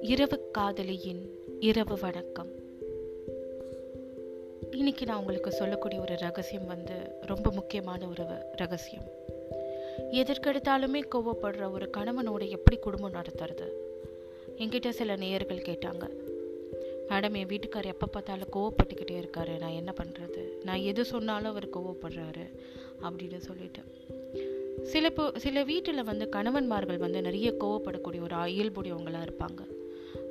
இரவு காதலியின் இரவு வணக்கம். இன்னைக்கு நான் உங்களுக்கு சொல்லக்கூடிய ஒரு ரகசியம் வந்து ரொம்ப முக்கியமான ஒரு ரகசியம். எதற்கெடுத்தாலுமே கோவப்படுற ஒரு கணவனோட எப்படி குடும்பம் நடத்துறது? என்கிட்ட சில நேயர்கள் கேட்டாங்க. மேடம் என் வீட்டுக்கார் எப்போ பார்த்தாலும் கோவப்பட்டுக்கிட்டே இருக்காரு. நான் என்ன பண்ணுறது நான் எது சொன்னாலும் அவர் கோவப்படுறாரு. அப்படின்னு சொல்லிட்டு. சில சில வீட்டில் வந்து கணவன்மார்கள் வந்து நிறைய கோவப்படக்கூடிய ஒரு இயல்புடையவங்களாக இருப்பாங்க.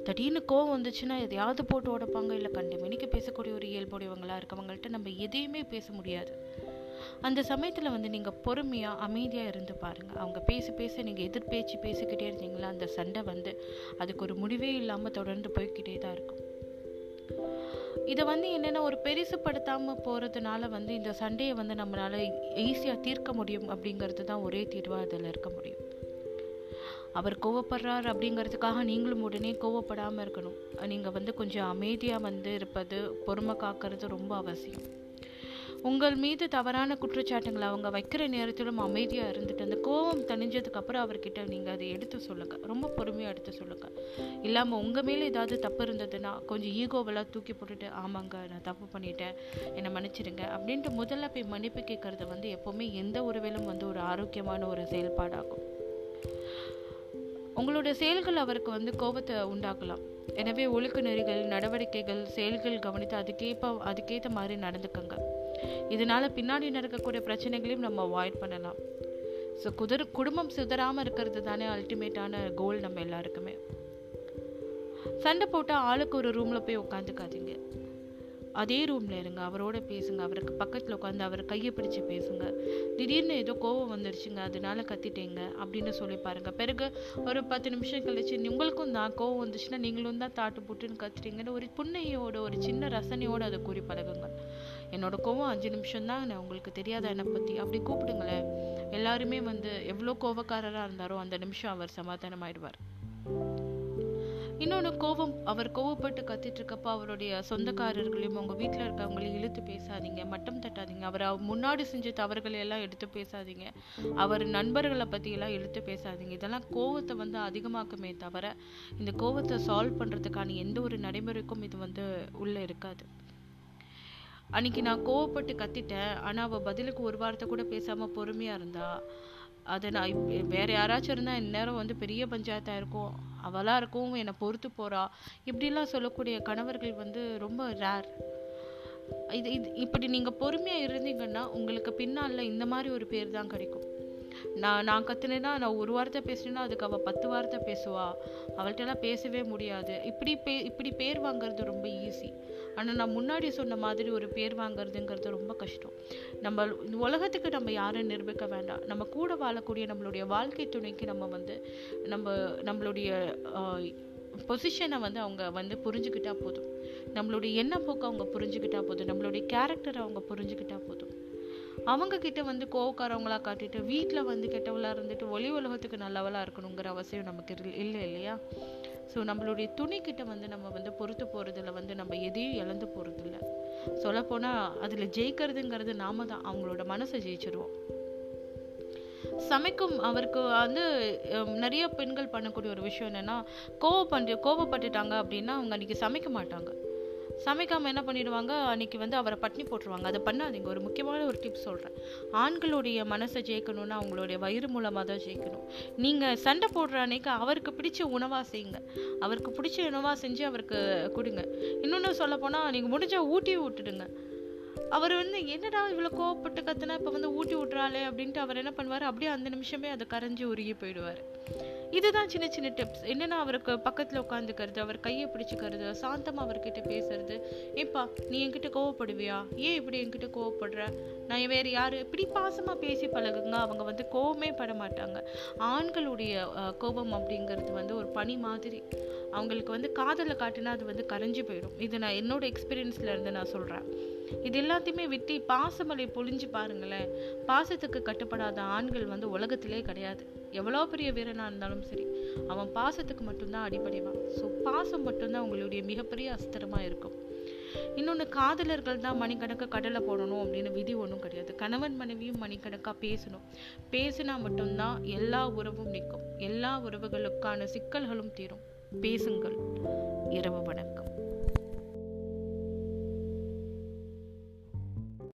திடீர்னு கோவம் வந்துச்சுன்னா எதையாவது போட்டு உடப்பாங்க இல்லை கண்டு பேசக்கூடிய ஒரு இயல்புடையவங்களாக இருக்கவங்கள்ட்ட நம்ம எதையுமே பேச முடியாது. அந்த சமயத்தில் வந்து நீங்கள் பொறுமையாக அமைதியாக இருந்து பாருங்கள் அவங்க பேசி பேச நீங்கள் எதிர்பேச்சு பேசிக்கிட்டே இருந்தீங்களா அந்த சண்டை வந்து அதுக்கு ஒரு முடிவே இல்லாமல் தொடர்ந்து போய்கிட்டே தான் இருக்கும். இதை வந்து என்னென்னா ஒரு பெருசுப்படுத்தாமல் போகிறதுனால வந்து இந்த சண்டையை வந்து நம்மளால் ஈஸியாக தீர்க்க முடியும் அப்படிங்கிறது தான் ஒரே தீர்வாக அதில் இருக்க முடியும். அவர் கோவப்படுறார் அப்படிங்கிறதுக்காக நீங்களும் உடனே கோவப்படாமல் இருக்கணும். நீங்கள் வந்து கொஞ்சம் அமைதியாக வந்து இருப்பது பொறுமை காக்கிறது ரொம்ப அவசியம். உங்கள் மீது தவறான குற்றச்சாட்டுங்களை அவங்க வைக்கிற நேரத்திலும் அமைதியாக இருந்துட்டு அந்த கோபம் தணிஞ்சதுக்கு அப்புறம் அவர்கிட்ட நீங்கள் அதை எடுத்து சொல்லுங்கள் ரொம்ப பொறுமையாக எடுத்து சொல்லுங்கள் இல்லாமல் உங்கள் மேலே ஏதாவது தப்பு இருந்ததுன்னா கொஞ்சம் ஈகோவெல்லாம் தூக்கி போட்டுட்டு ஆமாங்க நான் தப்பு பண்ணிட்டேன். என்னை மன்னிச்சிடுங்க அப்படின்ட்டு முதல்ல போய் மன்னிப்பு கேட்கறது வந்து எப்போவுமே எந்த உறவிலும் வந்து ஒரு ஆரோக்கியமான ஒரு செயல்பாடாகும். உங்களுடைய செயல்கள் அவருக்கு வந்து கோபத்தை உண்டாக்கலாம். எனவே ஒழுக்க நெறிகள் நடவடிக்கைகள் செயல்கள் கவனித்து அதுக்கேற்ப அதுக்கேற்ற மாதிரி நடந்துக்கங்க. இதனால பின்னாடி நடக்கக்கூடிய பிரச்சனைகளையும் நம்ம அவாய்ட் பண்ணலாம். ஸோ குதிர் குடும்பம் சிதறாமல் இருக்கிறது தானே அல்டிமேட்டான கோல் நம்ம எல்லாருக்குமே. சண்டை போட்டால் ஆளுக்கு ஒரு ரூமில் போய் உட்காந்துக்காதீங்க. அதே ரூமில் இருங்க அவரோட பேசுங்க அவருக்கு பக்கத்தில் உட்காந்து அவர் கையை பிடிச்சி பேசுங்க. திடீர்னு ஏதோ கோவம் வந்துருச்சுங்க அதனால கத்திட்டேங்க அப்படின்னு சொல்லி பாருங்க. பிறகு ஒரு பத்து நிமிஷம் கழிச்சு உங்களுக்கும் தான் கோவம் வந்துச்சுன்னா நீங்களும் தான் தாட்டு புட்டுன்னு கத்துட்டீங்கன்னு ஒரு புன்னையோட ஒரு சின்ன ரசனையோடு அதை கூறி பழகுங்க. என்னோட கோவம் அஞ்சு நிமிஷம் தான் உங்களுக்கு தெரியாத என்னை பற்றி அப்படி கூப்பிடுங்களேன். எல்லாருமே வந்து எவ்வளோ கோவக்காரராக இருந்தாரோ அந்த நிமிஷம் அவர் சமாதானம் ஆயிடுவார் இன்னொன்று கோபம் அவர் கோவப்பட்டு கத்திட்டு இருக்கப்போ அவருடைய சொந்தக்காரர்களையும் உங்கள் வீட்டில் இருக்கவங்களையும் இழுத்து பேசாதீங்க மட்டம் தட்டாதீங்க. அவர் முன்னாடி செஞ்ச தவறுகளை எல்லாம் எடுத்து பேசாதீங்க. அவர் நண்பர்களை பற்றியெல்லாம் இழுத்து பேசாதீங்க. இதெல்லாம் கோவத்தை வந்து அதிகமாக்குமே தவிர இந்த கோவத்தை சால்வ் பண்ணுறதுக்கான எந்த ஒரு நடைமுறைக்கும் இது வந்து உள்ளே இருக்காது. அன்னைக்கு நான் கோவப்பட்டு கத்திட்டேன். ஆனால் அவள் பதிலுக்கு ஒரு வாரத்தை கூட பேசாமல் பொறுமையாக இருந்தா அதை நான் வேற யாராச்சும் இருந்தால் இந்நேரம் வந்து பெரிய பஞ்சாயத்தாக இருக்கும். அவளாக இருக்கும் என்னை பொறுத்து போகிறா இப்படிலாம் சொல்லக்கூடிய கணவர்கள் வந்து ரொம்ப ரேர் இது இது இப்படி நீங்கள் பொறுமையாக இருந்தீங்கன்னா உங்களுக்கு பின்னால் இந்த மாதிரி ஒரு பேர் தான் கிடைக்கும். நான் நான் கத்துனேன்னா நான் ஒரு வார்த்தை பேசினேன்னா அதுக்கு அவள் பத்து வார்த்தை பேசுவா. அவள்கிட்டலாம் பேசவே முடியாது. இப்படி பே இப்படி பேர் வாங்குறது ரொம்ப ஈஸி ஆனால் நான் முன்னாடி சொன்ன மாதிரி ஒரு பேர் வாங்குறதுங்கிறது ரொம்ப கஷ்டம். நம்ம உலகத்துக்கு நம்ம யாரும் நிரூபிக்க வேண்டாம். நம்ம கூட வாழக்கூடிய நம்மளுடைய வாழ்க்கை துணைக்கு நம்ம வந்து நம்ம நம்மளுடைய பொசிஷனை வந்து அவங்க வந்து புரிஞ்சுக்கிட்டா போதும். நம்மளுடைய எண்ண போக்கு அவங்க புரிஞ்சுக்கிட்டா போதும். நம்மளுடைய கேரக்டரை அவங்க புரிஞ்சுக்கிட்டா போதும். அவங்கக்கிட்ட வந்து கோவக்காரவங்களாக காட்டிட்டு வீட்டில் வந்து கெட்டவளாக இருந்துட்டு ஒளி உலகத்துக்கு நல்லவளாக இருக்கணுங்கிற அவசியம் நமக்கு இல்லை இல்லையா? ஸோ நம்மளுடைய துணிக்கிட்ட வந்து நம்ம வந்து பொறுத்து போகிறதுல வந்து நம்ம எதையும் இழந்து போகிறதில்ல சொல்லப்போனால் அதில் ஜெயிக்கிறதுங்கிறது நாம தான் அவங்களோட மனசை ஜெயிச்சிருவோம். சமைக்கும் அவருக்கு வந்து நிறைய பெண்கள் பண்ணக்கூடிய ஒரு விஷயம் என்னென்னா கோவப்பட்டு கோவப்பட்டுட்டாங்க அப்படின்னா அவங்க அன்றைக்கி சமைக்க மாட்டாங்க. சமைக்காமல் என்ன பண்ணிடுவாங்க? அன்றைக்கி வந்து அவரை பட்னி போட்டுருவாங்க. அதை பண்ணாதீங்க. ஒரு முக்கியமான ஒரு டிப்ஸ் சொல்கிறேன் ஆண்களுடைய மனசை ஜெயிக்கணும்னா அவங்களுடைய வயிறு மூலமாக தான் ஜெயிக்கணும். நீங்கள் சண்டை போடுற அன்னைக்கு அவருக்கு பிடிச்ச உணவாக செய்யுங்க. அவருக்கு பிடிச்ச உணவாக செஞ்சு அவருக்கு கொடுங்க. இன்னொன்று சொல்லப்போனால் நீங்கள் முடிஞ்சால் ஊட்டி விட்டுடுங்க. அவர் வந்து என்னடா இவ்வளோ கோவப்பட்டு கத்துனா? இப்போ வந்து ஊட்டி விட்றாளே அப்படின்ட்டு அவர் என்ன பண்ணுவார்? அப்படியே அந்த நிமிஷமே அதை கரைஞ்சி உருகி போயிடுவார். இதுதான் சின்ன சின்ன டிப்ஸ் என்னென்னா அவருக்கு பக்கத்தில் உட்காந்துக்கிறது அவர் கையை பிடிச்சிக்கிறது சாந்தமாக அவர்கிட்ட பேசுறது. ஏப்பா நீ என்கிட்ட கோவப்படுவியா? ஏன் இப்படி என்கிட்ட கோவப்படுற? நான் வேறு யார்? இப்படி பாசமாக பேசி பழகுங்க. அவங்க வந்து கோவமே பட மாட்டாங்க. ஆண்களுடைய கோபம் அப்படிங்கிறது வந்து ஒரு பனி மாதிரி. அவங்களுக்கு வந்து காதலை காட்டினா அது வந்து கரைஞ்சி போயிடும். இது நான் என்னோட எக்ஸ்பீரியன்ஸில் இருந்து நான் சொல்கிறேன் இது எல்லாத்தையுமே விட்டு பாசமலை பொழிஞ்சு பாருங்களேன். பாசத்துக்கு கட்டுப்படாத ஆண்கள் வந்து உலகத்திலே கிடையாது. எவ்வளோ பெரிய வீரனாக இருந்தாலும் சரி அவன் பாசத்துக்கு மட்டும்தான் அடிபடைவான் ஸோ பாசம் மட்டும்தான் உங்களுடைய மிகப்பெரிய அஸ்திரமாக இருக்கும். இன்னொன்று காதலர்கள் தான் மணிக்கணக்காக கடலை போடணும் அப்படின்னு விதி ஒன்றும் கிடையாது. கணவன் மனைவியும் மணிக்கணக்காக பேசணும். பேசினா மட்டும்தான் எல்லா உறவும் நிற்கும். எல்லா உறவுகளுக்கான சிக்கல்களும் தீரும். பேசுங்கள். இரவு வணக்கம்.